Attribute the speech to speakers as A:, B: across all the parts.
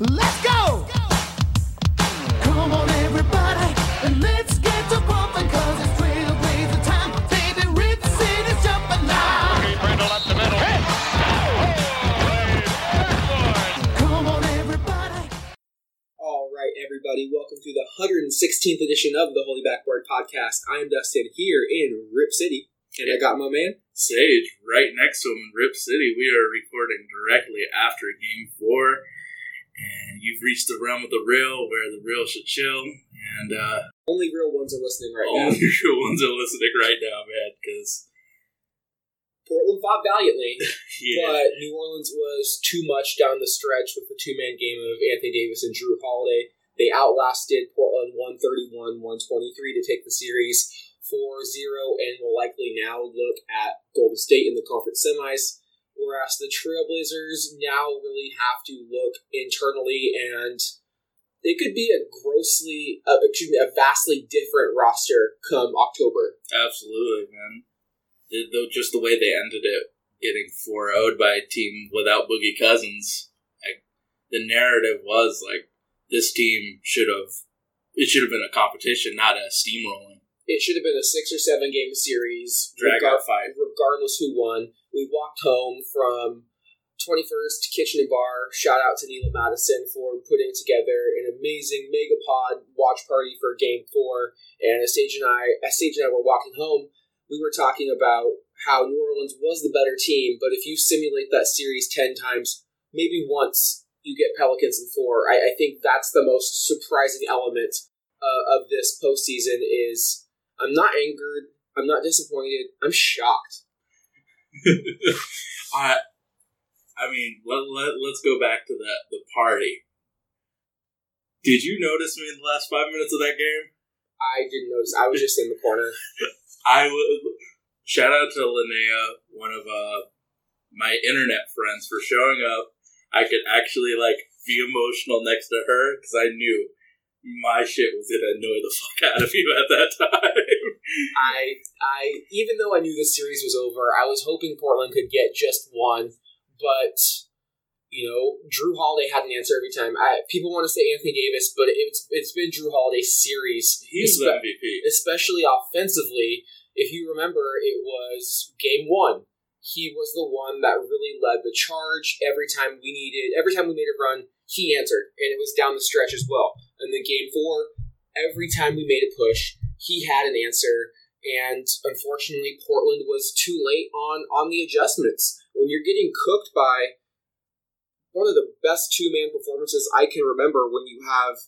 A: Let's go! Come on, everybody, and let's get to pumping, cause it's trailblazer time. Baby, Rip City's jumping now.
B: Brindle up the middle.
A: Come on, everybody.
C: All right, everybody, welcome to the 116th edition of the Holy Backboard Podcast. I am Dustin here in Rip City, and I got my man.
D: Sage right next to him in Rip City. We are recording directly after Game Four, and you've reached the realm of the real, where the real should chill. And uh,
C: Only real ones are listening right
D: all
C: now.
D: the real ones are listening right now, man. Because
C: Portland fought valiantly,
D: yeah,
C: but New Orleans was too much down the stretch with the two man game of Anthony Davis and Jrue Holiday. They outlasted Portland 131 123 to take the series 4 0 and will likely now look at Golden State in the conference semis. Whereas the Trailblazers now really have to look internally and it could be a grossly, uh, excuse me, a vastly different roster come October.
D: absolutely, man. It- though just the way they ended it, getting 4 0'd by a team without Boogie Cousins, like the narrative was like this team should have. It should have been a competition, not a steamrolling.
C: It should have been a six or seven game series,
D: Drag
C: regar-
D: fight.
C: regardless who won. We walked home from 21st Kitchen and Bar. Shout out to Neela Madison for putting together an amazing megapod watch party for Game Four. And as Sage and I, as Sage and I were walking home, we were talking about how New Orleans was the better team, but if you simulate that series ten times, maybe once you get Pelicans in four. I, I think that's the most surprising element uh, of this postseason. Is I'm not angered, I'm not disappointed, I'm shocked.
D: I, I mean, let, let, let's go back to that the party. Did you notice me in the last five minutes of that game?
C: I didn't notice. I was just in the corner.
D: I would shout out to Linnea, one of uh, my internet friends, for showing up. I could actually like be emotional next to her because I knew my shit was gonna annoy the fuck out of you at that time.
C: I, I, even though I knew the series was over, I was hoping Portland could get just one. But you know, Jrue Holiday had an answer every time. I, people want to say Anthony Davis, but it's it's been Jrue Holiday's series,
D: He's the
C: espe-
D: MVP.
C: especially offensively. If you remember, it was game one. He was the one that really led the charge every time we needed, every time we made a run, he answered, and it was down the stretch as well. And then game four, every time we made a push, he had an answer. And unfortunately, Portland was too late on on the adjustments. When you're getting cooked by one of the best two man performances I can remember, when you have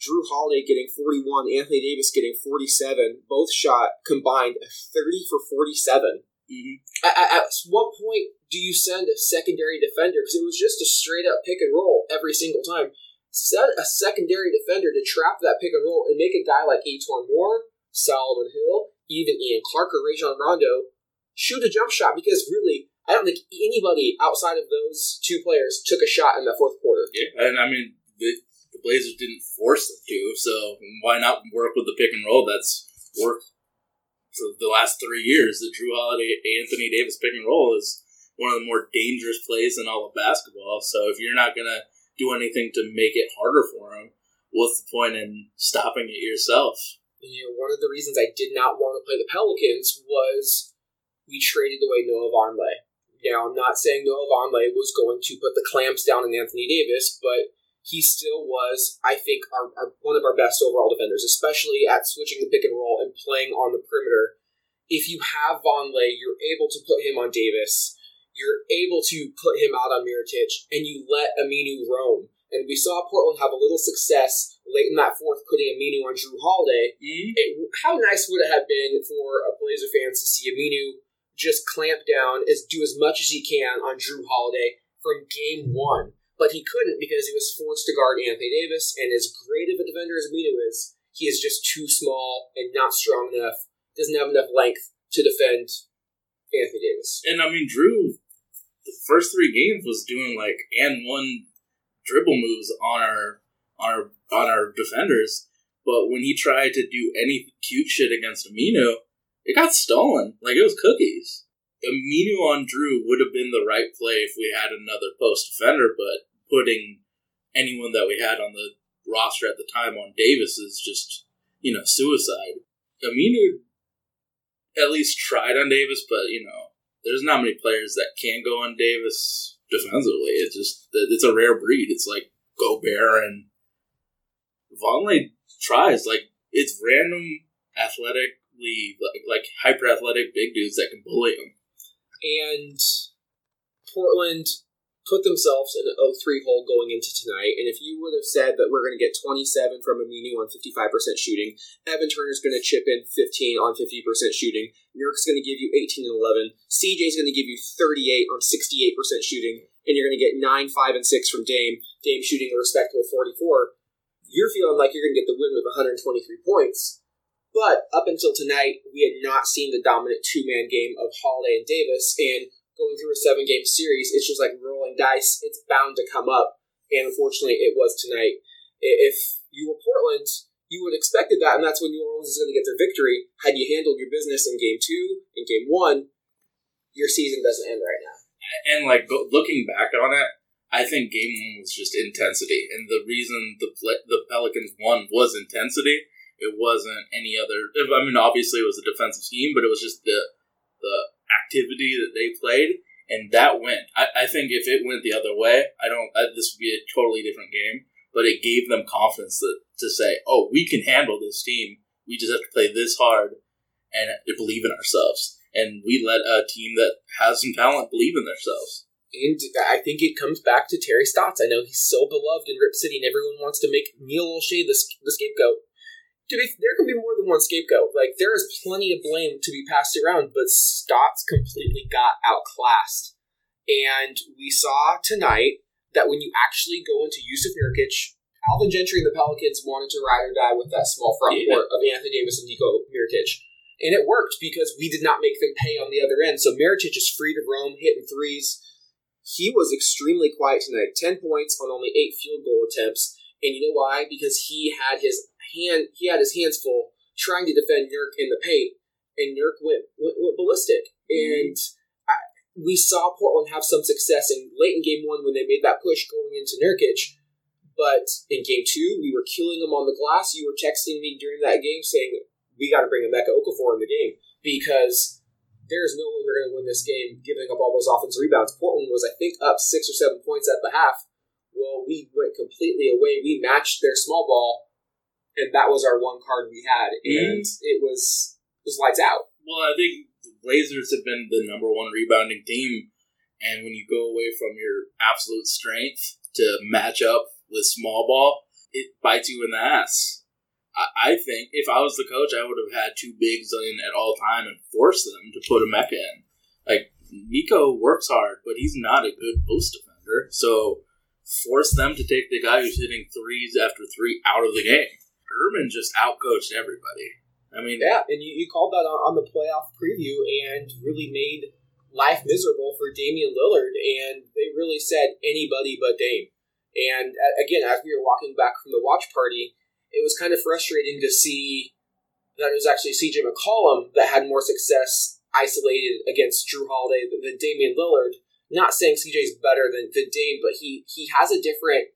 C: Jrue Holiday getting 41, Anthony Davis getting 47, both shot combined 30 for 47.
D: Mhm.
C: At, at, at what point do you send a secondary defender? Because it was just a straight up pick and roll every single time. Set a secondary defender to trap that pick and roll and make a guy like E'Twaun Moore, Solomon Hill, even Ian Clark or Rajon Rondo shoot a jump shot because really, I don't think anybody outside of those two players took a shot in the fourth quarter.
D: Yeah, and I mean the, the Blazers didn't force them to, so why not work with the pick and roll that's worked for the last three years? The Jrue Holiday Anthony Davis pick and roll is one of the more dangerous plays in all of basketball. So if you're not gonna do anything to make it harder for him, what's the point in stopping it yourself?
C: you know, one of the reasons I did not want to play the Pelicans was we traded away Noah Vonleh. Now, I'm not saying Noah Vonleh was going to put the clamps down on Anthony Davis, but he still was, I think, our, our one of our best overall defenders, especially at switching the pick and roll and playing on the perimeter. If you have Vonleh, you're able to put him on Davis. You're able to put him out on Mirotic, and you let Aminu roam. And we saw Portland have a little success late in that fourth, putting Aminu on Jrue Holiday
D: Mm-hmm.
C: it, how nice would it have been for a Blazer fans to see Aminu just clamp down, as do as much as he can on Jrue Holiday from game one? But he couldn't because he was forced to guard Anthony Davis, and as great of a defender as Aminu is, he is just too small and not strong enough. Doesn't have enough length to defend Anthony Davis.
D: And I mean, Jrue, the first three games was doing like and one dribble moves on our on our on our defenders, but when he tried to do any cute shit against Aminu, it got stolen. Like it was cookies. Aminu on Jrue would have been the right play if we had another post defender, but putting anyone that we had on the roster at the time on Davis is just you know suicide. Aminu at least tried on Davis, but you know there's not many players that can go on Davis defensively. It's just it's a rare breed. It's like Gobert and Vonleh tries like it's random athletically like, like hyper athletic big dudes that can bully him.
C: and Portland put themselves in an 0-3 hole going into tonight. And if you would have said that we're going to get 27 from Aminu on 55% shooting, Evan Turner's going to chip in 15 on 50% shooting, Nurk's going to give you 18 and 11, CJ's going to give you 38 on 68% shooting, and you're going to get 9, 5, and 6 from Dame, Dame shooting a respectable 44, you're feeling like you're going to get the win with 123 points. But up until tonight, we had not seen the dominant two man game of Holiday and Davis, and going through a seven game series, it's just like rolling dice. It's bound to come up, and unfortunately, it was tonight. If you were Portland, you would expected that, and that's when New Orleans is going to get their victory. Had you handled your business in game two, in game one, your season doesn't end right now.
D: And like looking back on it, I think game one was just intensity, and the reason the the Pelicans won was intensity. It wasn't any other. I mean, obviously it was a defensive scheme, but it was just the the activity that they played, and that went. I, I think if it went the other way, I don't. I, this would be a totally different game. But it gave them confidence that, to say, "Oh, we can handle this team. We just have to play this hard and believe in ourselves." And we let a team that has some talent believe in themselves.
C: And I think it comes back to Terry Stotts. I know he's so beloved in Rip City, and everyone wants to make Neil Olshey the, the scapegoat. Be, there can be more than one scapegoat. Like there is plenty of blame to be passed around, but Stotts completely got outclassed. And we saw tonight that when you actually go into Jusuf Nurkic, Alvin Gentry and the Pelicans wanted to ride or die with that small front
D: Yeah.
C: court of Anthony Davis and Nico Mirotic. And it worked because we did not make them pay on the other end. So Mirotic is free to roam, hitting threes. He was extremely quiet tonight. 10 points on only 8 field goal attempts. And you know why? Because he had his hand he had his hands full trying to defend Nurk in the paint, and Nurk went went, went ballistic. Mm-hmm. And I, we saw Portland have some success in late in game one when they made that push going into Nurkic. But in game two, we were killing them on the glass. You were texting me during that game saying we got to bring a Emeka Okafor in the game because there's no way we're going to win this game giving up all those offensive rebounds. Portland was, I think, up six or seven points at the half. Well, we went completely away. We matched their small ball, and that was our one card we had, mm-hmm. and it was it was lights out.
D: Well, I think Blazers have been the number one rebounding team, and when you go away from your absolute strength to match up with small ball, it bites you in the ass. I, think if I was the coach, I would have had two bigs in at all time and forced them to put a Emeka in. Like Nico works hard, but he's not a good post defender, so force them to take the guy who's hitting threes after three out of the game. Urban just outcoached everybody. I mean,
C: Yeah, and you, you called that on, on the playoff preview and really made life miserable for Damian Lillard. And they really said anybody but Dame. And uh, again, as we were walking back from the watch party, it was kind of frustrating to see that it was actually CJ McCollum that had more success isolated against Jrue Holiday than, than Damian Lillard. Not saying CJ's better than, than Dame, but he, he has a different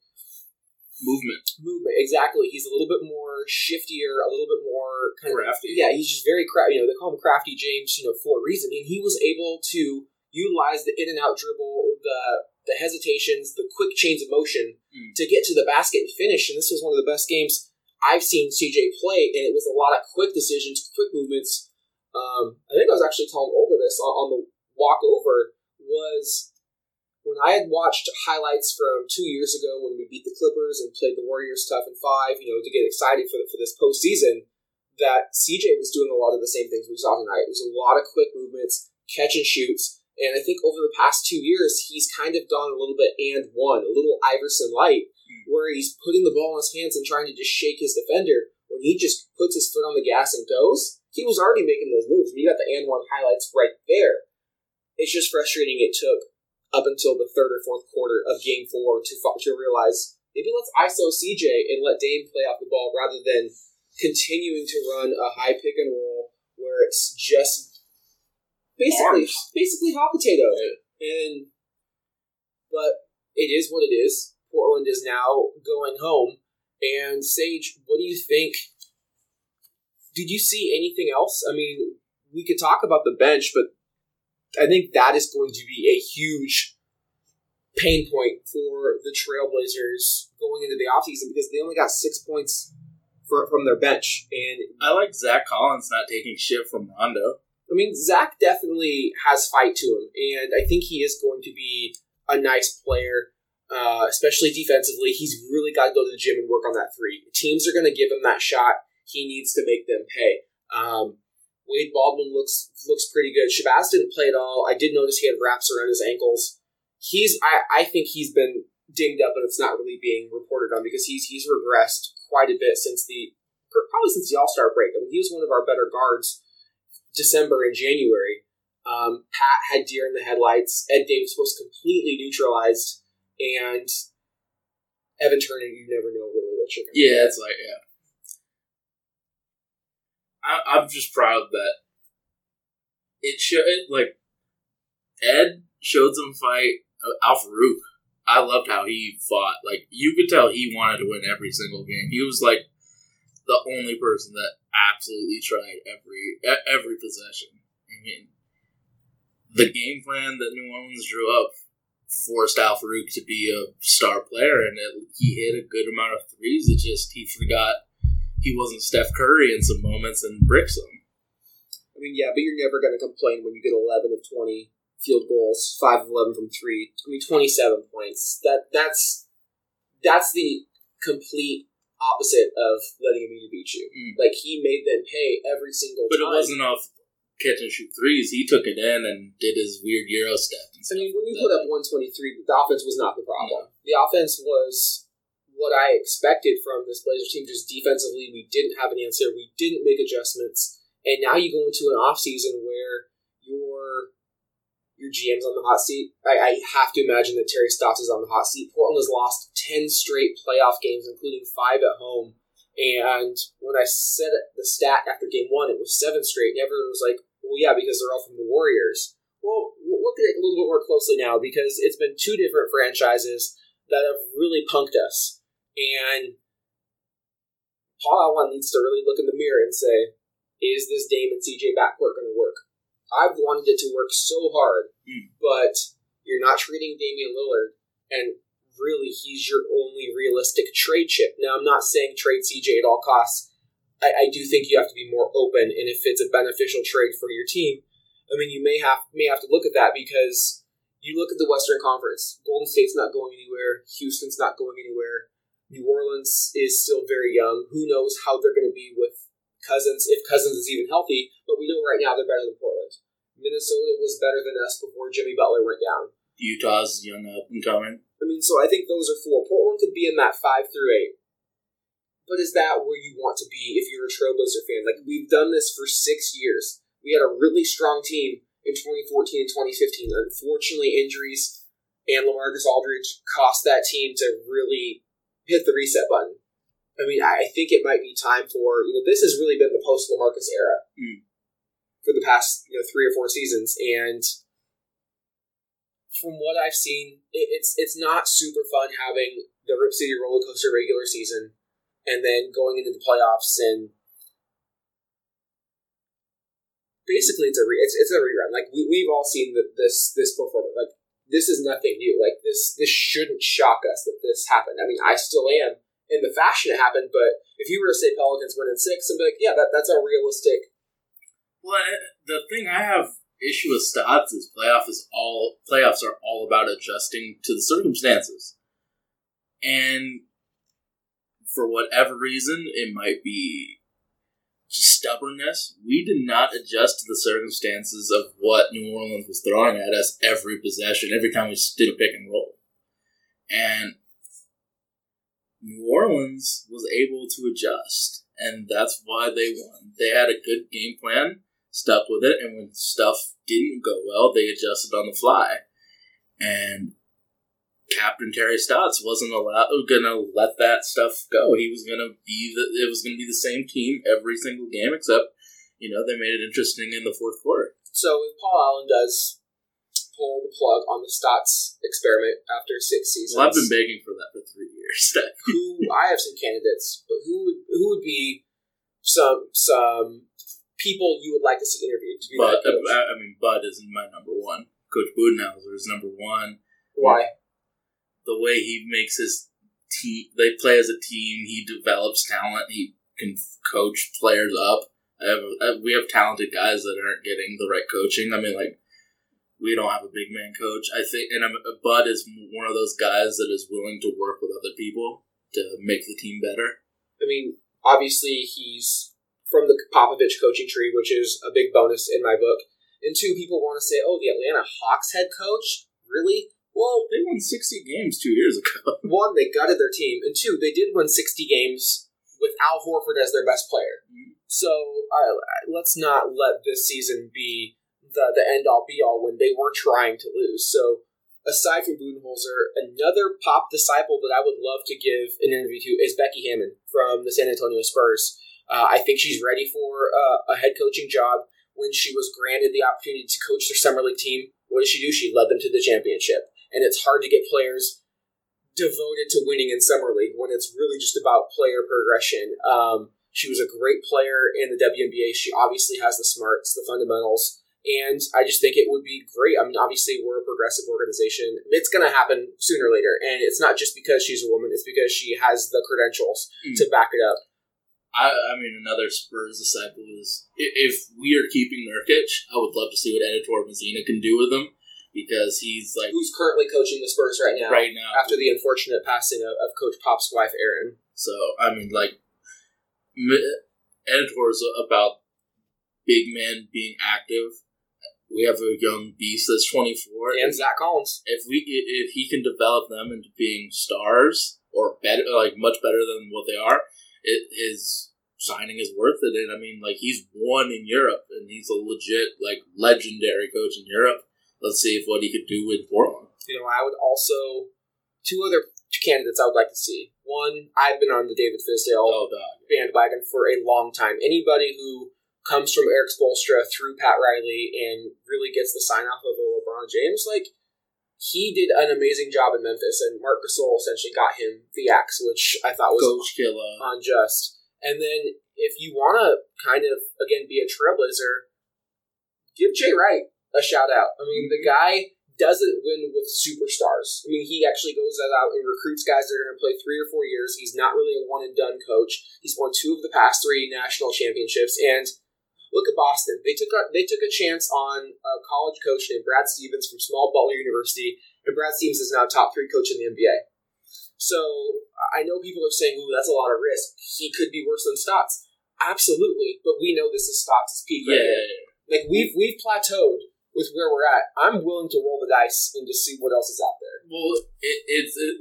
D: movement.
C: movement. Exactly. He's a little bit more shiftier, a little bit more kind of
D: Crafty.
C: yeah, he's just very crafty. You know, they call him Crafty James, you know, for a reason. And he was able to utilize the in and out dribble, the the hesitations, the quick chains of motion
D: Mm.
C: to get to the basket and finish. And this was one of the best games I've seen CJ play. And it was a lot of quick decisions, quick movements. Um, I think I was actually telling Olga this on, on the walk over was when I had watched highlights from two years ago when we beat the Clippers and played the Warriors tough in five, you know, to get excited for the, for this postseason that CJ was doing a lot of the same things we saw tonight. It was a lot of quick movements, catch and shoots. And I think over the past two years, he's kind of gone a little bit and one, a little Iverson light, hmm. where he's putting the ball in his hands and trying to just shake his defender. When he just puts his foot on the gas and goes, he was already making those moves. We got the and one highlights right there. It's just frustrating it took up until the third or fourth quarter of game four to, to realize maybe let's ISO CJ and let Dame play off the ball rather than continuing to run a high pick and roll where it's just basically
D: Arms.
C: basically hot potato. And but it is what it is. Portland is now going home. And Sage, what do you think? Did you see anything else? I mean, we could talk about the bench, but I think that is going to be a huge pain point for the Trailblazers going into the offseason because they only got six points for, from their bench. And
D: I like Zach Collins not taking shit from Rondo.
C: I mean, Zach definitely has fight to him, and I think he is going to be a nice player, uh, especially defensively. He's really got to go to the gym and work on that three. Teams are going to give him that shot. He needs to make them pay. Um, Wade Baldwin looks looks pretty good. Shabazz didn't play at all. I did notice he had wraps around his ankles. He's I, I think he's been dinged up, but it's not really being reported on because he's he's regressed quite a bit since the probably since the All Star break. I mean, he was one of our better guards December and January. Um, Pat had deer in the headlights. Ed Davis was completely neutralized, and Evan Turner, you never know really what you're going to
D: Yeah, it's like yeah. I, I'm just proud that it showed like Ed showed some fight. Uh, Al-Farouq, I loved how he fought. Like you could tell he wanted to win every single game. He was like the only person that absolutely tried every every possession. I mean, the game plan that New Orleans drew up forced Al-Farouq to be a star player, and it, he hit a good amount of threes. It just he forgot he wasn't Steph Curry in some moments and bricks them.
C: I mean, yeah, but you're never going to complain when you get 11 of 20 field goals, 5 of 11 from 3. I mean, 27 points. That That's that's the complete opposite of letting Aminu beat you.
D: Mm.
C: Like, he made them pay every single time.
D: But it wasn't off catch and shoot threes. He took it in and did his weird Euro step.
C: I mean, when you put up 123, the offense was not the problem. The offense was what I expected from this Blazers team. Just defensively, we didn't have an answer. We didn't make adjustments. And now you go into an offseason where your your GM's on the hot seat. I, I have to imagine that Terry Stotts is on the hot seat. Portland has lost 10 straight playoff games, including five at home. And when I said the stat after game one, it was seven straight, and everyone was like, well, yeah, because they're all from the Warriors. Well, we'll look at it a little bit more closely now because it's been two different franchises that have really punked us. And Paul Allen needs to really look in the mirror and say, is this Dame and CJ backcourt going to work? I've wanted it to work so hard,
D: Mm.
C: but you're not trading Damian Lillard, and really he's your only realistic trade chip. Now, I'm not saying trade CJ at all costs. I, I do think you have to be more open, and if it's a beneficial trade for your team, I mean, you may have may have to look at that because you look at the Western Conference. Golden State's not going anywhere. Houston's not going anywhere. New Orleans is still very young. Who knows how they're going to be with Cousins if Cousins is even healthy? But we know right now they're better than Portland. Minnesota was better than us before Jimmy Butler went down.
D: Utah's young up and coming.
C: I mean, so I think those are four. Portland could be in that five through eight. But is that where you want to be if you're a Trailblazer fan? Like, we've done this for six years. We had a really strong team in 2014 and 2015. Unfortunately, injuries and Lamarcus Aldridge cost that team to really hit the reset button. I mean, I think it might be time for, you know, this has really been the post Lamarcus era
D: Mm.
C: for the past, you know, three or four seasons. And from what I've seen, it, it's it's not super fun having the Rip City roller coaster regular season and then going into the playoffs and basically it's a re, it's, it's a rerun. Like we we've all seen the, this this performance. Like this is nothing new. Like this this shouldn't shock us that this happened. I mean, I still am in the fashion it happened, but if you were to say Pelicans win in six, I'd be like, yeah, that, that's a realistic.
D: Well, the thing I have issue with stats is playoff is all playoffs are all about adjusting to the circumstances, and for whatever reason, it might be stubbornness. We did not adjust to the circumstances of what New Orleans was throwing at us every possession, every time we did a pick and roll, and New Orleans was able to adjust, and that's why they won. They had a good game plan, stuck with it, and when stuff didn't go well, they adjusted on the fly. And Captain Terry Stotts wasn't allowed gonna let that stuff go. He was gonna be the it was gonna be the same team every single game, except you know they made it interesting in the fourth quarter.
C: So if Paul Allen does pull the plug on the Stotts experiment after six seasons.
D: Well, I've been begging for that for three years.
C: who I have some candidates, but who would who would be some some people you would like to see interviewed to be
D: but? I, I mean, Bud is my number one. Coach Budenholzer is number one.
C: Why?
D: The way he makes his team, they play as a team. He develops talent. He can coach players up. I have, I- we have talented guys that aren't getting the right coaching. I mean, like we don't have a big man coach. I think, and I'm, Bud is one of those guys that is willing to work with other people to make the team better.
C: I mean, obviously he's from the Popovich coaching tree, which is a big bonus in my book. And two, people want to say, "Oh, the Atlanta Hawks head coach, really?" Well,
D: They won sixty games two years ago.
C: one, they gutted their team, and two, they did win sixty games with Al Horford as their best player. So uh, let's not let this season be the the end all be all when they were trying to lose. So aside from Budenholzer, another pop disciple that I would love to give an interview to is Becky Hammon from the San Antonio Spurs. Uh, I think she's ready for uh, a head coaching job. When she was granted the opportunity to coach their summer league team, what did she do? She led them to the championship. And it's hard to get players devoted to winning in summer league when it's really just about player progression. Um, she was a great player in the WNBA. She obviously has the smarts, the fundamentals, and I just think it would be great. I mean, obviously, we're a progressive organization. It's going to happen sooner or later, and it's not just because she's a woman; it's because she has the credentials
D: Mm.
C: to back it up.
D: I, I mean, another Spurs disciple is if we are keeping Nurkic, I would love to see what Ettore Messina can do with him because he's like
C: Who's currently coaching the Spurs right now?
D: right now.
C: After the unfortunate passing of, of Coach Pop's wife, Erin.
D: So I mean, like, m- Ettore about big men being active. We have a young beast that's twenty four,
C: And Zach Collins.
D: if we if he can develop them into being stars or better, like much better than what they are, it, his signing is worth it. And I mean, like he's won in Europe, and he's a legit like legendary coach in Europe. Let's see if what he could do with Portland.
C: You know, I would also two other candidates I would like to see. One, I've been on the David Fizdale
D: Oh,
C: bandwagon for a long time. Anybody who comes from Erik Spoelstra through Pat Riley and really gets the sign off of a LeBron James, like he did an amazing job in Memphis, and Marc Gasol essentially got him the axe, which I thought was unjust. And then if you want to kind of again be a trailblazer, give Jay Wright a shout out. I mean, the mm-hmm. guy doesn't win with superstars. I mean, he actually goes out and recruits guys that are going to play three or four years. He's not really a one and done coach. He's won two of the past three national championships, and look at Boston. They took a they took a chance on a college coach named Brad Stevens from Small Butler University, and Brad Stevens is now a top three coach in the NBA. So I know people are saying, "Ooh, that's a lot of risk. He could be worse than Stotts." Absolutely, but we know this is Stotts' peak.
D: Yeah,
C: right here. like we've we've plateaued with where we're at. I'm willing to roll the dice and just see what else is out there.
D: Well, it, it's it,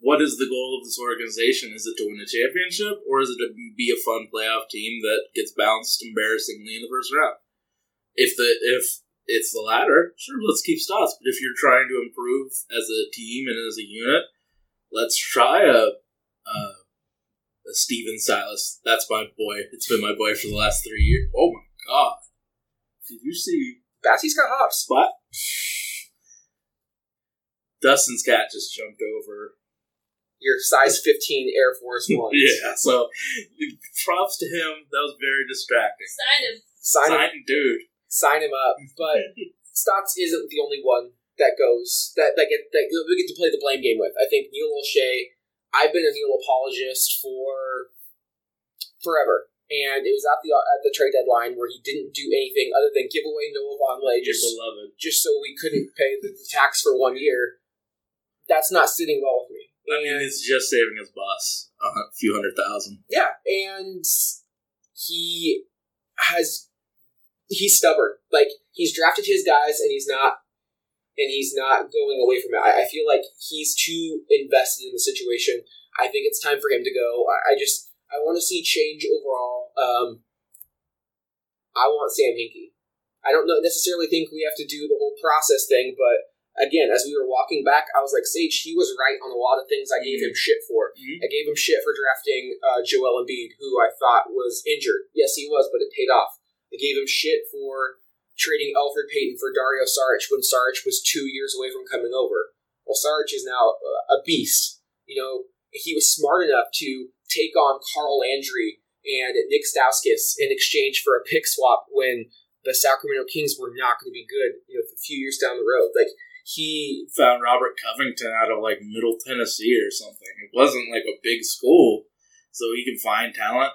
D: what is the goal of this organization? Is it to win a championship, or is it to be a fun playoff team that gets bounced embarrassingly in the first round? If the if it's the latter, sure, let's keep Stotts. But if you're trying to improve as a team and as a unit, let's try a. a a Stephen Silas. That's my boy. It's been my boy for the last three years. Oh my god. Did you see
C: Batsy's got hops.
D: spot. Dustin's cat just jumped over.
C: Your size 15 Air Force One.
D: Yeah, so props to him. That was very distracting.
B: Sign him.
C: Sign him,
D: dude.
C: sign him up. But Stotts isn't the only one that goes that that get that we get to play the blame game with. I think Neil Olshey. I've been a Neil apologist for forever, and it was at the at the trade deadline where he didn't do anything other than give away Noah Vonleh just
D: beloved.
C: just so we couldn't pay the tax for one year. That's not sitting well with me.
D: I mean,
C: And-
D: it's just saving his boss a few hundred thousand.
C: Yeah, and he has he's stubborn. Like he's drafted his guys, and he's not, and he's not going away from it. I, I feel like he's too invested in the situation. I think it's time for him to go. I, I just I want to see change overall. Um, I want Sam Hinkie. I don't know, necessarily think we have to do the whole process thing, but again, as we were walking back, I was like, Sage, he was right on a lot of things I gave him shit for. I gave him shit for drafting uh, Joel Embiid, who I thought was injured. Yes, he was, but it paid off. I gave him shit for trading Elfrid Payton for Dario Saric when Saric was two years away from coming over. Well, Saric is now a beast. You know, he was smart enough to take on Carl Landry and Nick Stauskas in exchange for a pick swap when the Sacramento Kings were not going to be good, you know, a few years down the road. Like he
D: Found Robert Covington out of like Middle Tennessee or something. It wasn't like a big school, so he can find talent.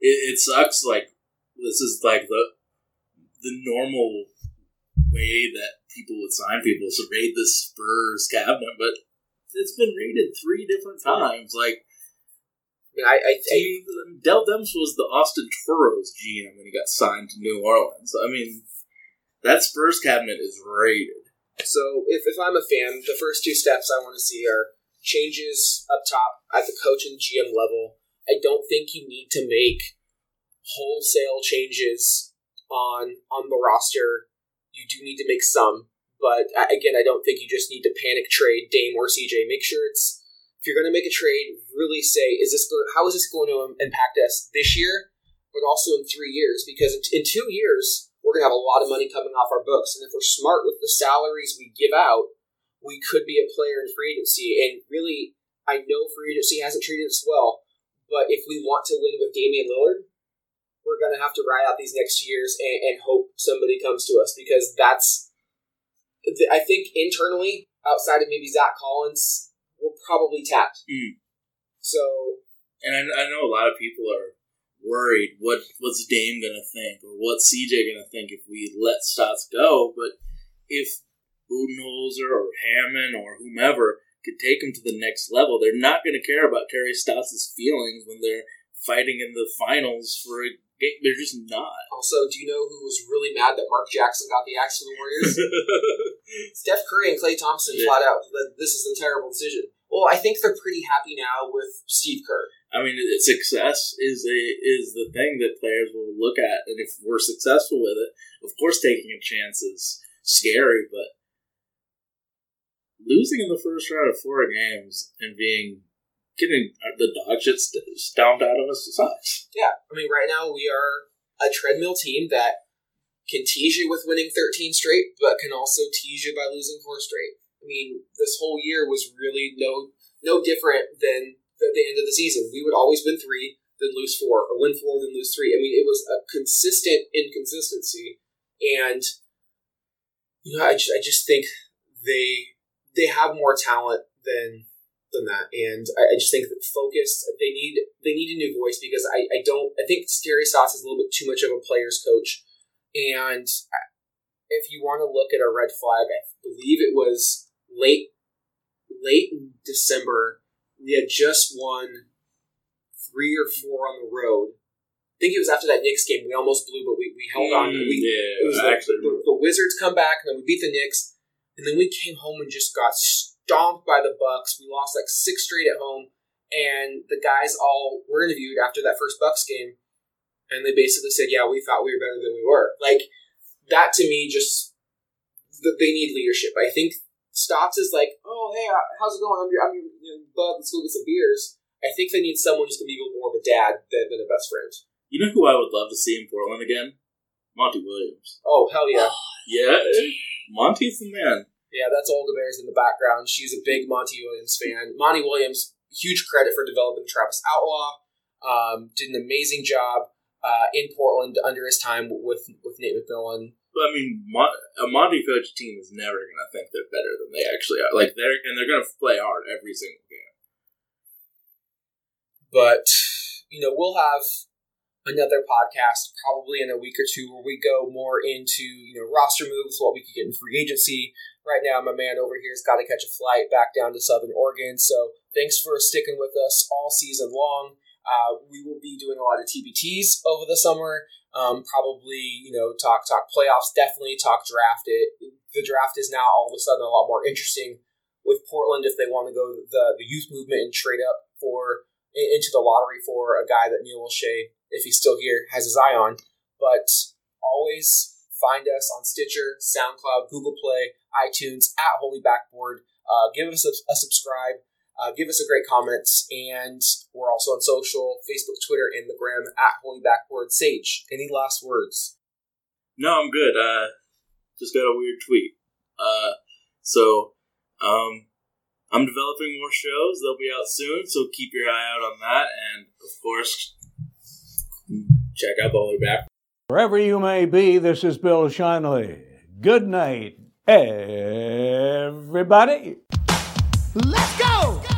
D: It, it sucks. Like this is like the the normal way that people would sign people is to raid the Spurs cabinet, but it's been raided three different times. Like
C: I I, I,
D: Dell Demps was the Austin Toros GM when he got signed to New Orleans. I mean, that Spurs cabinet is raided.
C: So if, if I'm a fan, the first two steps I want to see are changes up top at the coach and GM level. I don't think you need to make wholesale changes on on the roster. You do need to make some, but again, I don't think you just need to panic trade Dame or CJ. Make sure it's if you're going to make a trade, really say is this going how is this going to impact us this year, but also in three years? Because in, in two years we're going to have a lot of money coming off our books. And if we're smart with the salaries we give out, we could be a player in free agency. And really, I know free agency hasn't treated us well, but if we want to win with Damian Lillard, we're going to have to ride out these next years and, and hope somebody comes to us because that's, I think internally, outside of maybe Zach Collins, we're probably tapped.
D: Mm.
C: So
D: And I, I know a lot of people are worried what what's Dame gonna think or what's CJ gonna think if we let Stotts go. But if Budenholzer or Hammon or whomever could take him to the next level, they're not gonna care about Terry Stotts' feelings when they're fighting in the finals for a game. They're just not.
C: also, do you know who was really mad that Mark Jackson got the axe for the Warriors? Steph Curry and Klay Thompson
D: Yeah.
C: flat out. that This is a terrible decision. Well, I think they're pretty happy now with Steve Kerr.
D: I mean, success is a is the thing that players will look at, and if we're successful with it, of course, taking a chance is scary, but losing in the first round of four games and being getting the dog shit stomped out of us sucks.
C: Yeah, I mean, right now we are a treadmill team that can tease you with winning 13 straight, but can also tease you by losing four straight. I mean, this whole year was really no no different than the, the end of the season. We would always win three, then lose four, or win four, then lose three. I mean, it was a consistent inconsistency, and you know, I just I just think they they have more talent than than that, and I, I just think that focused. They need they need a new voice because I, I don't I think Terry Stotts is a little bit too much of a player's coach, and if you want to look at a red flag, I believe it was late late in December. We had just won three or four on the road. I think it was after that Knicks game. We almost blew, but we, we held on.
D: Mm,
C: We,
D: yeah,
C: it was
D: I
C: the,
D: actually
C: the, the Wizards come back, and then we beat the Knicks, and then we came home and just got stomped by the Bucks. We lost like six straight at home, and the guys all were interviewed after that first Bucks game, and they basically said, "Yeah, we thought we were better than we were." Like that to me, just th- they need leadership. I think Stotts is like, "Oh, hey, uh, how's it going? I'm your, I'm your you know, bud. Let's go get some beers." I think they need someone who's going to be more of a dad than, than a best friend.
D: You know who I would love to see in Portland again? Monty Williams.
C: Oh hell yeah!
D: Yeah, Monty's the man.
C: Yeah, that's Olga Bears in the background. She's a big Monty Williams fan. Monty Williams, huge credit for developing Travis Outlaw. Um, did an amazing job uh, in Portland under his time with with Nate McMillan.
D: But I mean, a Monty coach team is never going to think they're better than they actually are. Like they're and they're going to play hard every single game.
C: But you know, we'll have another podcast probably in a week or two where we go more into you know roster moves, what we could get in free agency. Right now, my man over here has got to catch a flight back down to Southern Oregon. So thanks for sticking with us all season long. Uh, we will be doing a lot of TBTs over the summer. Um, probably, you know, talk talk playoffs. Definitely talk draft. It the draft is now all of a sudden a lot more interesting with Portland if they want to go the the youth movement and trade up for into the lottery for a guy that Neil Olshey, if he's still here, has his eye on. But always find us on Stitcher, SoundCloud, Google Play, iTunes, at Holy Backboard. Uh, give us a, a subscribe. Uh, give us a great comment, and we're also on social Facebook, Twitter, and the gram at Holy Backboard Sage. Any last words?
D: No, I'm good. Uh, just got a weird tweet. Uh, so, um, I'm developing more shows. They'll be out soon, so keep your eye out on that. And of course, check out Holy Back.
B: Wherever you may be, this is Bill Schonely. Good night, everybody. Let's go!
A: Let's go.